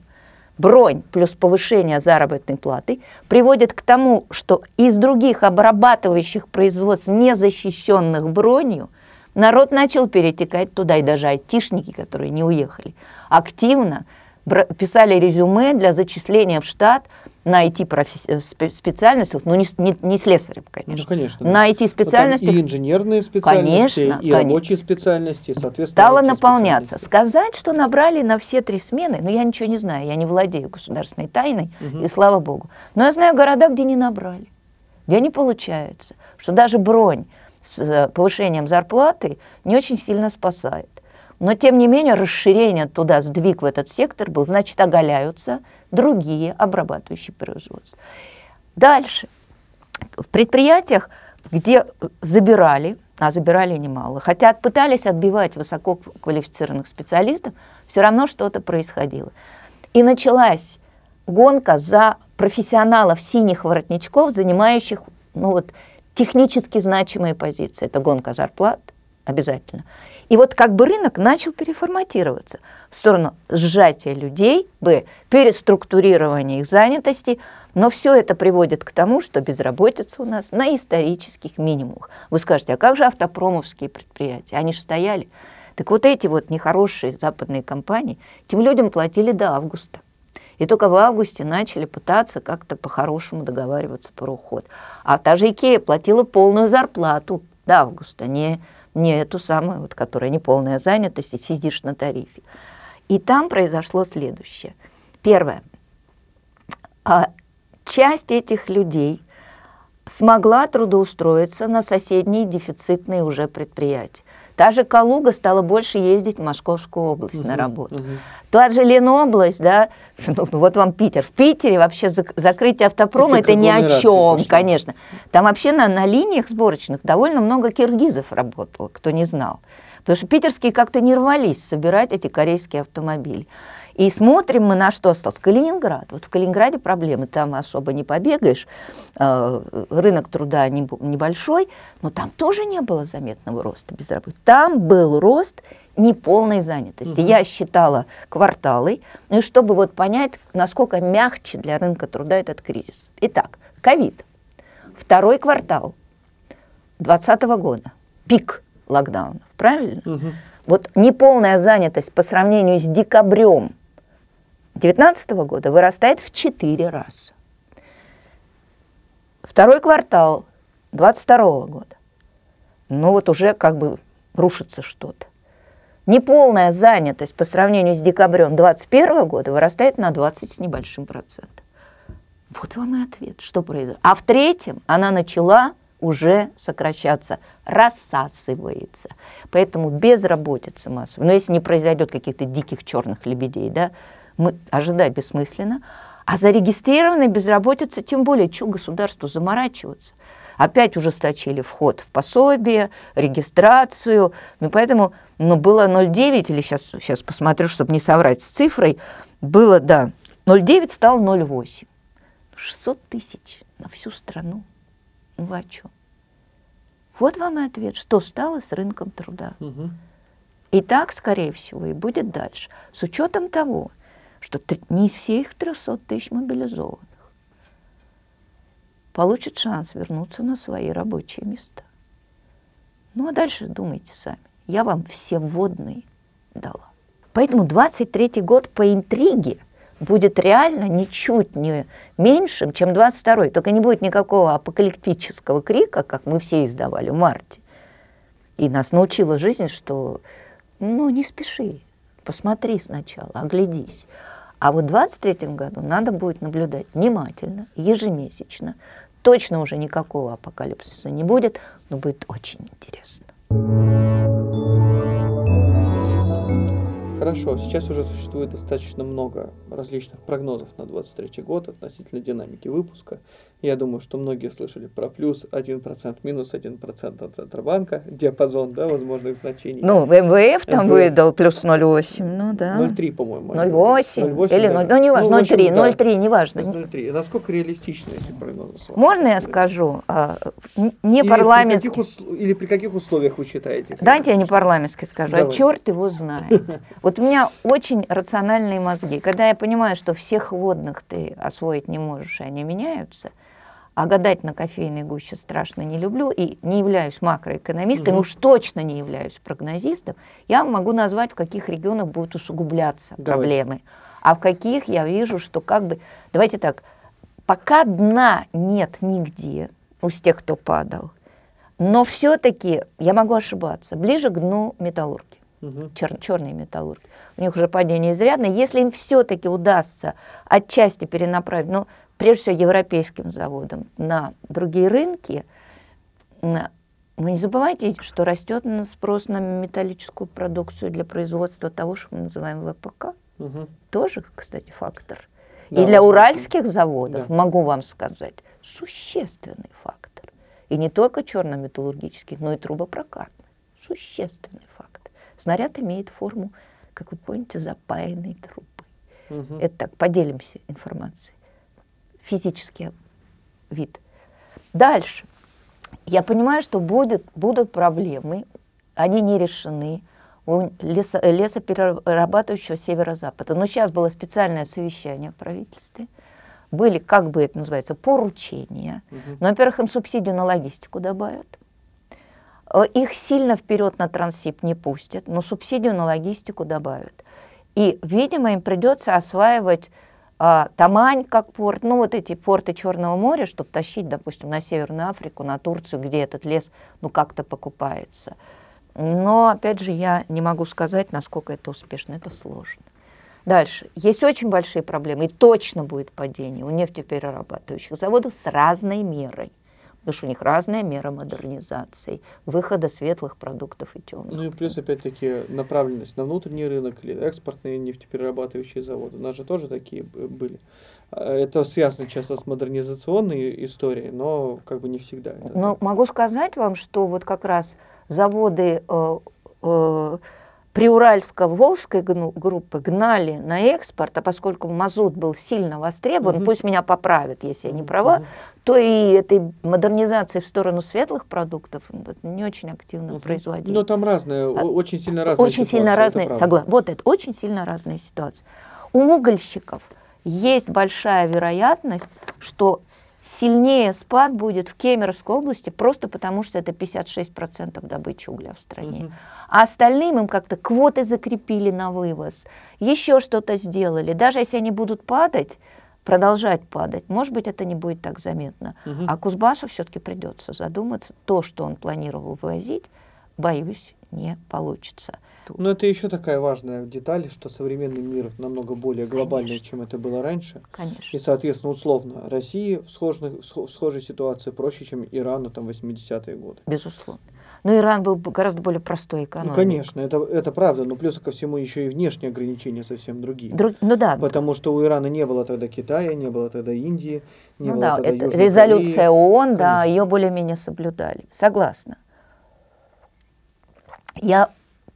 бронь плюс повышение заработной платы приводит к тому, что из других обрабатывающих производств, не защищенных бронью, народ начал перетекать туда, и даже айтишники, которые не уехали, активно писали резюме для зачисления в штат на IT-специальностях, ну не, не, не слесарем, конечно, Ну, конечно. на Ну, IT-специальностях И инженерные специальности, Конечно, и конечно. рабочие специальности, соответственно, стало наполняться. Сказать, что набрали на все три смены, ну я ничего не знаю, я не владею государственной тайной, Мгм. и слава богу. Но я знаю города, где не набрали, где не получается, что даже бронь с э, повышением зарплаты не очень сильно спасает. Но, тем не менее, расширение туда, сдвиг в этот сектор был, значит, оголяются другие обрабатывающие производства. Дальше. В предприятиях, где забирали, а забирали немало, хотя пытались отбивать высококвалифицированных специалистов, все равно что-то происходило. И началась гонка за профессионалов синих воротничков, занимающих ну вот, технически значимые позиции. Это гонка зарплат обязательно. И вот как бы рынок начал переформатироваться в сторону сжатия людей, б, переструктурирования их занятости, но все это приводит к тому, что безработица у нас на исторических минимумах. Вы скажете, а как же автопромовские предприятия? Они же стояли. Так вот эти вот нехорошие западные компании этим людям платили до августа. И только в августе начали пытаться как-то по-хорошему договариваться про уход. А та же Икея платила полную зарплату до августа, не, не эту самую, вот, которая не полная занятость, и сидишь на тарифе. И там произошло следующее. Первое. А, часть этих людей смогла трудоустроиться на соседние дефицитные уже предприятия. Та же Калуга стала больше ездить в Московскую область Мгм, на работу. мгм. Та же Ленобласть, да, ну, вот вам Питер. В Питере вообще зак- закрытие автопрома Эффект это ни о чем, пошел. конечно. Там вообще на, на линиях сборочных довольно много киргизов работало, кто не знал. Потому что питерские как-то не рвались собирать эти корейские автомобили. И смотрим мы на что осталось. Калининград. Вот в Калининграде проблемы, там особо не побегаешь. Э, Рынок труда небольшой, но там тоже не было заметного роста безработицы. Там был рост неполной занятости. Я считала кварталы, ну и чтобы вот понять, насколько мягче для рынка труда этот кризис. Итак, ковид. Второй квартал 2020 года. Пик локдаунов, правильно? Мгм. Вот неполная занятость по сравнению с декабрем 2019 года вырастает в 4 раза. Второй квартал 2022 года. Ну вот уже как бы рушится что-то. Неполная занятость по сравнению с декабрем 2021 года вырастает на 20 с небольшим процентом. Вот вам и ответ, что произошло. А в третьем она начала уже сокращаться, рассасывается. Поэтому безработица массовая, но если не произойдет каких-то диких черных лебедей, да, мы ожидать бессмысленно. А зарегистрированная безработица, тем более, что государству заморачиваться? Опять ужесточили вход в пособие, регистрацию. Ну, поэтому ну, было 0,9, или сейчас, сейчас посмотрю, чтобы не соврать с цифрой, было, да, 0,9 стал 0,8. 600 тысяч на всю страну. Ну вы о чем? Вот вам и ответ, что стало с рынком труда. Мгм. И так, скорее всего, и будет дальше. С учетом того, что не из всех 300 тысяч мобилизованных получат шанс вернуться на свои рабочие места. Ну а дальше думайте сами. Я вам все вводные дала. Поэтому 23 год по интриге будет реально ничуть не меньшим, чем 22 Только не будет никакого апокалиптического крика, как мы все издавали в марте. И нас научила жизнь, что ну не спеши, посмотри сначала, оглядись. А вот в 23 году надо будет наблюдать внимательно, ежемесячно. Точно уже никакого апокалипсиса не будет, но будет очень интересно. Хорошо, сейчас уже существует достаточно много различных прогнозов на 23 год относительно динамики выпуска. Я думаю, что многие слышали про плюс 1%, минус 1% от Центробанка, диапазон да, возможных значений. Ну, МВФ там МВФ. выдал плюс 0,8, ну да. 0,3, по-моему. 0,8 или 0, да. ну не важно, в общем, 0,3, да. 0,3, не важно. То есть 0,3. Насколько реалистичны эти прогнозы? Можно я скажу? а, Не Или при парламентский. каких усл- Или при каких условиях вы читаете? Дайте я не парламентский скажу, а Давайте. черт его знает. Вот у меня очень рациональные мозги. Когда я понимаю, что всех водных ты освоить не можешь, и они меняются, а гадать на кофейной гуще страшно не люблю и не являюсь макроэкономистом, Мгм. уж точно не являюсь прогнозистом, я могу назвать, в каких регионах будут усугубляться Давайте. проблемы, а в каких я вижу, что как бы... Давайте так, пока дна нет нигде у тех, кто падал, но все-таки я могу ошибаться. Ближе к дну металлурги, Мгм. черные металлурги. У них уже падение изрядное. Если им все-таки удастся отчасти перенаправить, ну, прежде всего, европейским заводам на другие рынки, вы не забывайте, что растет спрос на металлическую продукцию для производства того, что мы называем ВПК. Мгм. Тоже, кстати, фактор. Да, И для уральских заводов, Да. могу вам сказать, существенный фактор. И не только черно-металлургических, но и трубопрокатных. Существенный фактор. Снаряд имеет форму, как вы помните, запаянной трубы. Мгм. Это так, поделимся информацией. Физический вид. Дальше. Я понимаю, что будет, будут проблемы, они не решены у лесо, лесоперерабатывающего северо-запада. Но сейчас было специальное совещание в правительстве. Были, как бы это называется, поручения. Мгм. Ну, во-первых, им субсидию на логистику добавят. Э, Их сильно вперед на Транссиб не пустят, но субсидию на логистику добавят. И, видимо, им придется осваивать Тамань как порт, ну вот эти порты Черного моря, чтобы тащить, допустим, на Северную Африку, на Турцию, где этот лес, ну как-то покупается. Но, опять же, я не могу сказать, насколько это успешно, это сложно. Дальше. Есть очень большие проблемы, и точно будет падение у нефтеперерабатывающих заводов с разной мерой. Потому что у них разная мера модернизации, выхода светлых продуктов и темных. Ну и плюс, опять-таки, направленность на внутренний рынок или экспортные нефтеперерабатывающие заводы. У нас же тоже такие были. А, это связано часто с модернизационной историей, но как бы не всегда. Это но могу сказать вам, что вот как раз заводы э, э, Приуральско-Волжской группы гнали на экспорт, а поскольку мазут был сильно востребован, угу. пусть меня поправят, если я не права, угу. то и этой модернизации в сторону светлых продуктов не очень активно угу. производили. Но там разные, а, очень сильно разные Очень сильно разные, согласна. Вот это, очень сильно разная ситуация. У угольщиков есть большая вероятность, что сильнее спад будет в Кемеровской области просто потому, что это 56% добычи угля в стране. Угу. А остальным им как-то квоты закрепили на вывоз, еще что-то сделали. Даже если они будут падать, продолжать падать, может быть, это не будет так заметно. Угу. А Кузбассу все-таки придется задуматься. То, что он планировал вывозить, боюсь, не получится. Но это еще такая важная деталь, что современный мир намного более глобальный, Конечно. чем это было раньше. Конечно. И, соответственно, условно, России в, схожих, в схожей ситуации проще, чем Ирану там 80-е годы. Безусловно. Но Иран был гораздо более простой экономикой. Ну, конечно, это, это правда, но плюс ко всему еще и внешние ограничения совсем другие. Друг, ну да. Потому что у Ирана не было тогда Китая, не было тогда Индии, не ну было да, тогда это Южной резолюция Кореи. ООН, Конечно. да, ее более-менее соблюдали. Согласна. Я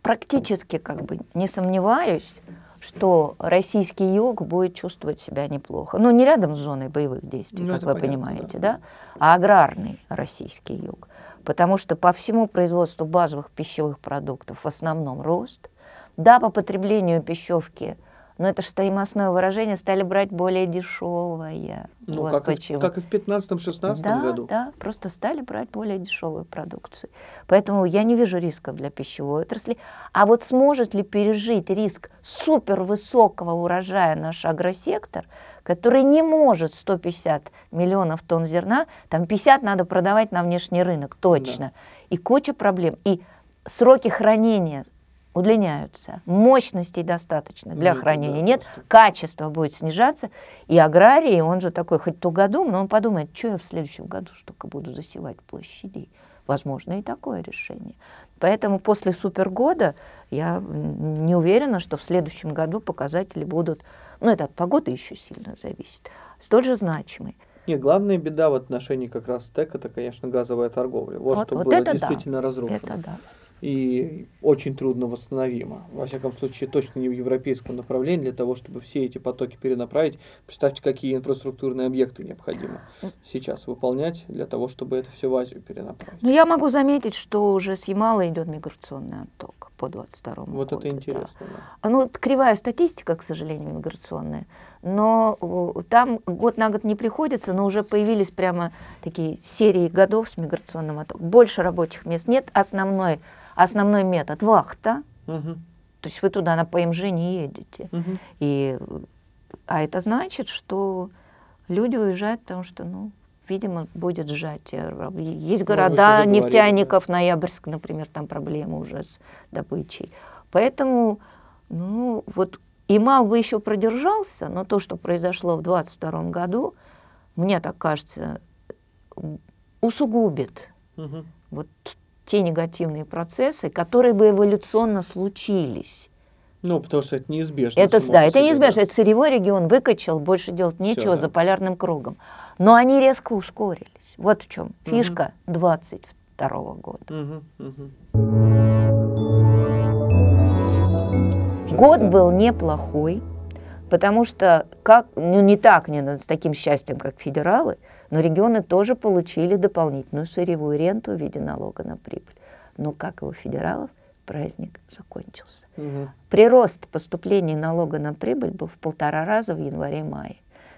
практически как бы не сомневаюсь, что российский юг будет чувствовать себя неплохо. Ну, не рядом с зоной боевых действий, Ну, как вы понятно, понимаете, да. да, а аграрный российский юг. Потому что по всему производству базовых пищевых продуктов в основном рост. Да, по потреблению пищевки но это стоимостное выражение стали брать более дешевое. Ну, вот как, почему. И, как и в 15-16 да, году. Да, просто стали брать более дешевую продукцию. Поэтому я не вижу рисков для пищевой отрасли. А вот сможет ли пережить риск супервысокого урожая наш агросектор, который не может 150 миллионов тонн зерна, там 50 надо продавать на внешний рынок, точно. И куча проблем. И сроки хранения удлиняются, мощностей достаточно для Нет, хранения да, нет, просто. качество будет снижаться, и аграрий, он же такой хоть тугодум, но он подумает, что я в следующем году столько буду засевать площадей. Возможно, и такое решение. Поэтому после супергода я не уверена, что в следующем году показатели будут, ну это от погоды еще сильно зависит, столь же значимые. Не, главная беда в отношении как раз ТЭК это, конечно, газовая торговля. Вот, Вот- что вот было это да. действительно разрушено. Это да. И очень трудно восстановимо. Во всяком случае, точно не в европейском направлении для того, чтобы все эти потоки перенаправить. Представьте, какие инфраструктурные объекты необходимо сейчас выполнять для того, чтобы это все в Азию перенаправить. Но я могу заметить, что уже с Ямала идет миграционный отток по 22 Вот году. это да. интересно. да. А, Ну, это кривая статистика, к сожалению, миграционная. Но э, там год на год не приходится, но уже появились прямо такие серии годов с миграционным оттоком. Больше рабочих мест нет. Основной, основной метод – вахта. Мгм, То есть вы туда на ПМЖ не едете. мгм. И, а это значит, что люди уезжают, потому что, ну, видимо, будет сжатие. Есть Ну, города говорили, нефтяников, Ноябрьск, например, там проблемы уже с добычей. Поэтому, ну, вот Имал бы еще продержался, но то, что произошло в 22 году, мне так кажется, усугубит Мгм. вот те негативные процессы, которые бы эволюционно случились. Ну, потому что это неизбежно. Это, да, это себе, неизбежно. да. Это сырьевой регион выкачал, больше делать нечего да. за полярным кругом. Но они резко ускорились. Вот в чем фишка 22 года. Мгм, мгм. Год Да. был неплохой, потому что как, ну не так, не с таким счастьем, как федералы, но регионы тоже получили дополнительную сырьевую ренту в виде налога на прибыль. Но как и у федералов, праздник закончился. Мгм. Прирост поступлений налога на прибыль был в полтора раза в январе-мае.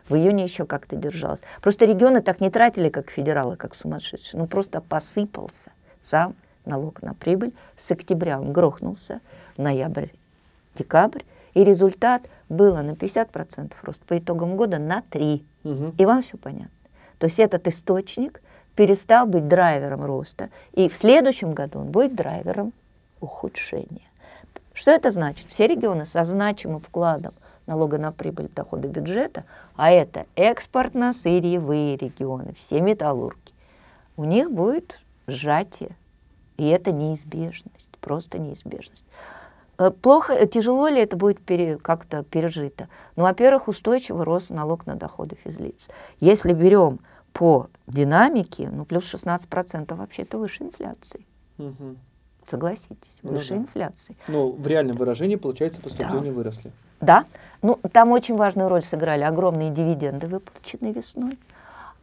В июне еще как-то держалось. Просто регионы так не тратили, как федералы, как сумасшедшие. Ну, просто посыпался сам налог на прибыль. С октября он грохнулся, ноябрь, декабрь. И результат было на 50% рост, по итогам года на 3%. Мгм. И вам все понятно. То есть этот источник перестал быть драйвером роста, и в следующем году он будет драйвером ухудшения. Что это значит? Все регионы со значимым вкладом налога на прибыль дохода бюджета, а это экспортно-сырьевые регионы, все металлурги, у них будет сжатие. И это неизбежность, просто неизбежность. Э, плохо, э, тяжело ли это будет пере, как-то пережито? Ну, во-первых, устойчивый рост налог на доходы физлиц. Если берем по динамике, ну, плюс 16% вообще это выше инфляции. Мгм. Согласитесь, Ну выше да. инфляции. Ну, в реальном выражении, получается, поступления Да. выросли. Да, ну там очень важную роль сыграли огромные дивиденды, выплаченные весной.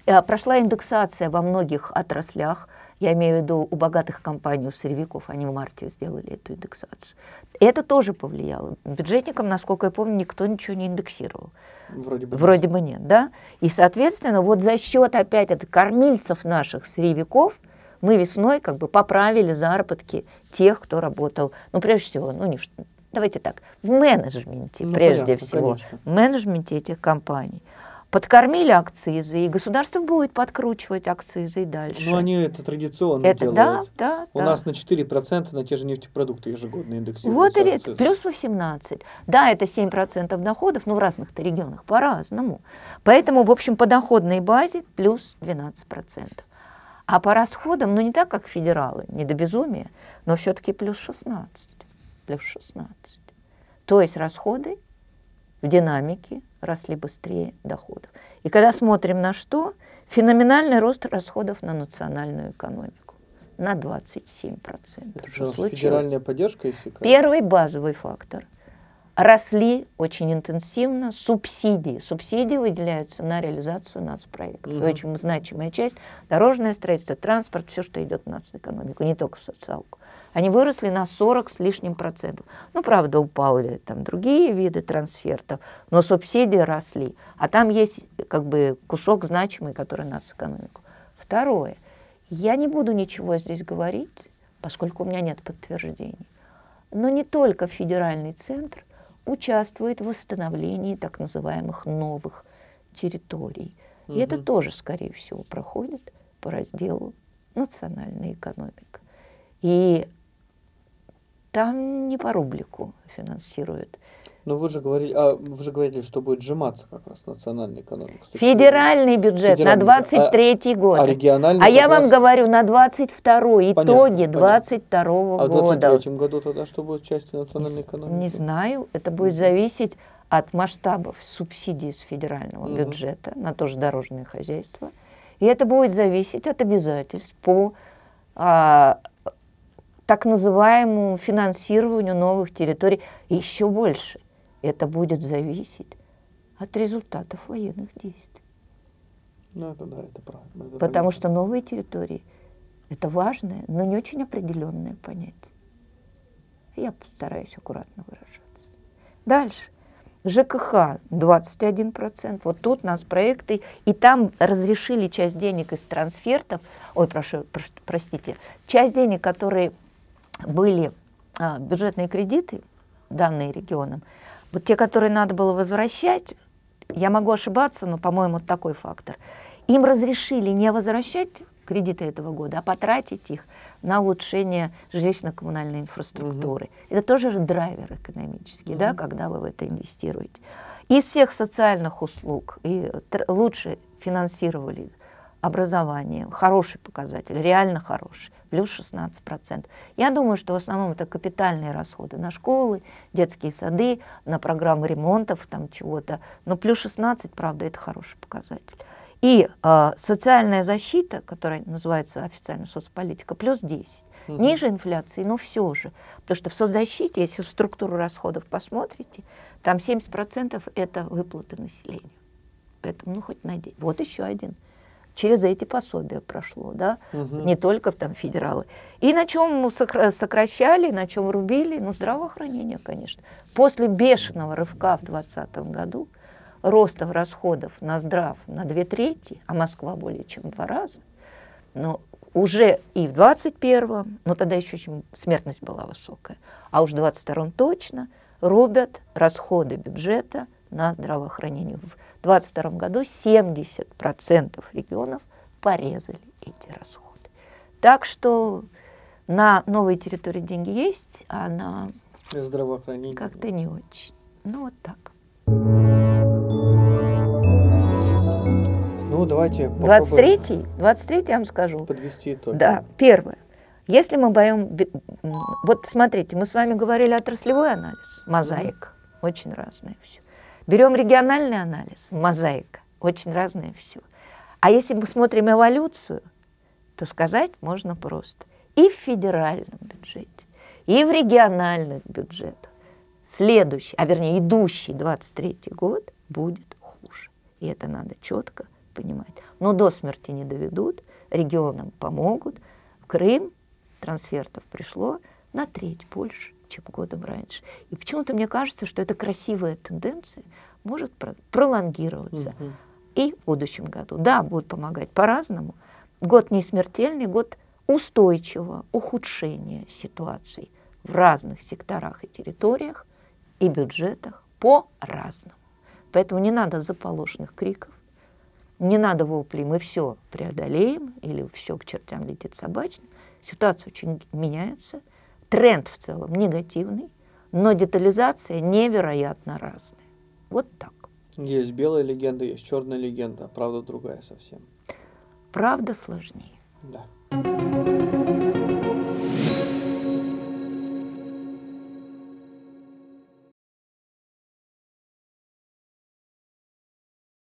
Э, Прошла индексация во многих отраслях. Я имею в виду у богатых компаний, у сырьевиков, они в марте сделали эту индексацию. Это тоже повлияло. Бюджетникам, насколько я помню, никто ничего не индексировал. Вроде бы. Вроде бы нет, да? И, соответственно, вот за счет опять это кормильцев наших сырьевиков мы весной как бы поправили заработки тех, кто работал, ну, прежде всего, ну, не давайте так, в менеджменте, Ну, прежде понятно, всего, конечно. в менеджменте этих компаний. Подкормили акцизы, и государство будет подкручивать акцизы и дальше. Ну, они это традиционно это, да, делают. да, У да. нас на 4% на те же нефтепродукты ежегодно индексируются. Вот акцизы. плюс 18. Да, это 7% доходов, но в разных-то регионах по-разному. Поэтому, в общем, по доходной базе плюс 12%. А по расходам, ну не так, как федералы, не до безумия, но все-таки плюс 16. Плюс 16. То есть расходы в динамике росли быстрее доходов. И когда смотрим на что, феноменальный рост расходов на национальную экономику на 27%. Это Что случилось? федеральная поддержка иссякает. Первый базовый фактор. Росли очень интенсивно субсидии. Субсидии выделяются на реализацию нацпроектов. И Мгм. Очень значимая часть – дорожное строительство, транспорт, все, что идет в нацэкономику, не только в социалку. Они выросли на 40 с лишним процентов. Ну, правда, упали там другие виды трансфертов, но субсидии росли. А там есть как бы кусок значимый, который нацэкономику. Второе. Я не буду ничего здесь говорить, поскольку у меня нет подтверждений. Но не только федеральный центр участвует в восстановлении так называемых новых территорий. И это тоже, скорее всего, проходит по разделу национальная экономика. И там не по рублику финансируют. Но вы же говорили, а вы же говорили, что будет сжиматься как раз национальная экономика. Федеральный бюджет на Федеральный бюджет. 23 год. А региональный А я как вам раз- говорю на 22 Понятно, итоги понятно. 22 А в года. 23 году тогда что будет части национальной Не, экономики? не знаю, это будет зависеть от масштабов субсидий с федерального Мгм. бюджета на то же дорожное хозяйство. И это будет зависеть от обязательств по а, так называемому финансированию новых территорий. Еще больше, это будет зависеть от результатов военных действий. Ну, это да, это правильно. это Потому понятно. что новые территории – это важное, но не очень определенное понятие. Я постараюсь аккуратно выражаться. Дальше. ЖКХ 21%. Вот тут у нас проекты, и там разрешили часть денег из трансфертов, ой, прошу, прош- простите, часть денег, которые были а, бюджетные кредиты, данные регионам, вот те, которые надо было возвращать, я могу ошибаться, но, по-моему, вот такой фактор. Им разрешили не возвращать кредиты этого года, а потратить их на улучшение жилищно-коммунальной инфраструктуры. Это тоже же драйвер экономический, да, когда вы в это инвестируете. Из всех социальных услуг и лучше финансировали образование, хороший показатель, реально хороший, плюс 16%. Я думаю, что в основном это капитальные расходы на школы, детские сады, на программы ремонтов, там чего-то. Но плюс 16, правда, это хороший показатель. И э, социальная защита, которая называется официально соцполитика, плюс 10. Мгм. Ниже инфляции, но все же. Потому что в соцзащите, если в структуру расходов посмотрите, там 70% это выплаты населению. Поэтому, ну, хоть найди. Вот еще один. Через эти пособия прошло, да, Мгм. не только там федералы. И на чем сокращали, на чем рубили, ну, здравоохранение, конечно. После бешеного рывка в 2020 году, роста расходов на здрав на две трети, а Москва более чем два раза, но уже и в 21-м, но тогда еще очень смертность была высокая, а уж в 22-м точно рубят расходы бюджета на здравоохранение. В 22 году 70% регионов порезали эти расходы. Так что на новые территории деньги есть, а на здравоохранение. как-то не очень. Ну вот так. Ну, давайте попробуем 23-й, 23 я вам скажу. подвести итог. Да, первое. Если мы боем... Вот смотрите, мы с вами говорили отраслевой анализ, мозаика, очень разное все. Берем региональный анализ, мозаика, очень разное все. А если мы смотрим эволюцию, то сказать можно просто. И в федеральном бюджете, и в региональных бюджетах следующий, а вернее идущий 23 год будет хуже. И это надо четко понимать. Но до смерти не доведут, регионам помогут. В Крым трансфертов пришло на треть больше, чем годом раньше. И почему-то мне кажется, что эта красивая тенденция может про- пролонгироваться Мгм. и в будущем году. Да, будут помогать по-разному. Год не смертельный, год устойчивого ухудшения ситуации в разных секторах и территориях и бюджетах по-разному. Поэтому не надо заполошенных криков, не надо воплей «мы все преодолеем» или «все к чертям летит собачным». Ситуация очень меняется, тренд в целом негативный, но детализация невероятно разная. Вот так. Есть белая легенда, есть черная легенда, а правда другая совсем. Правда сложнее. Да.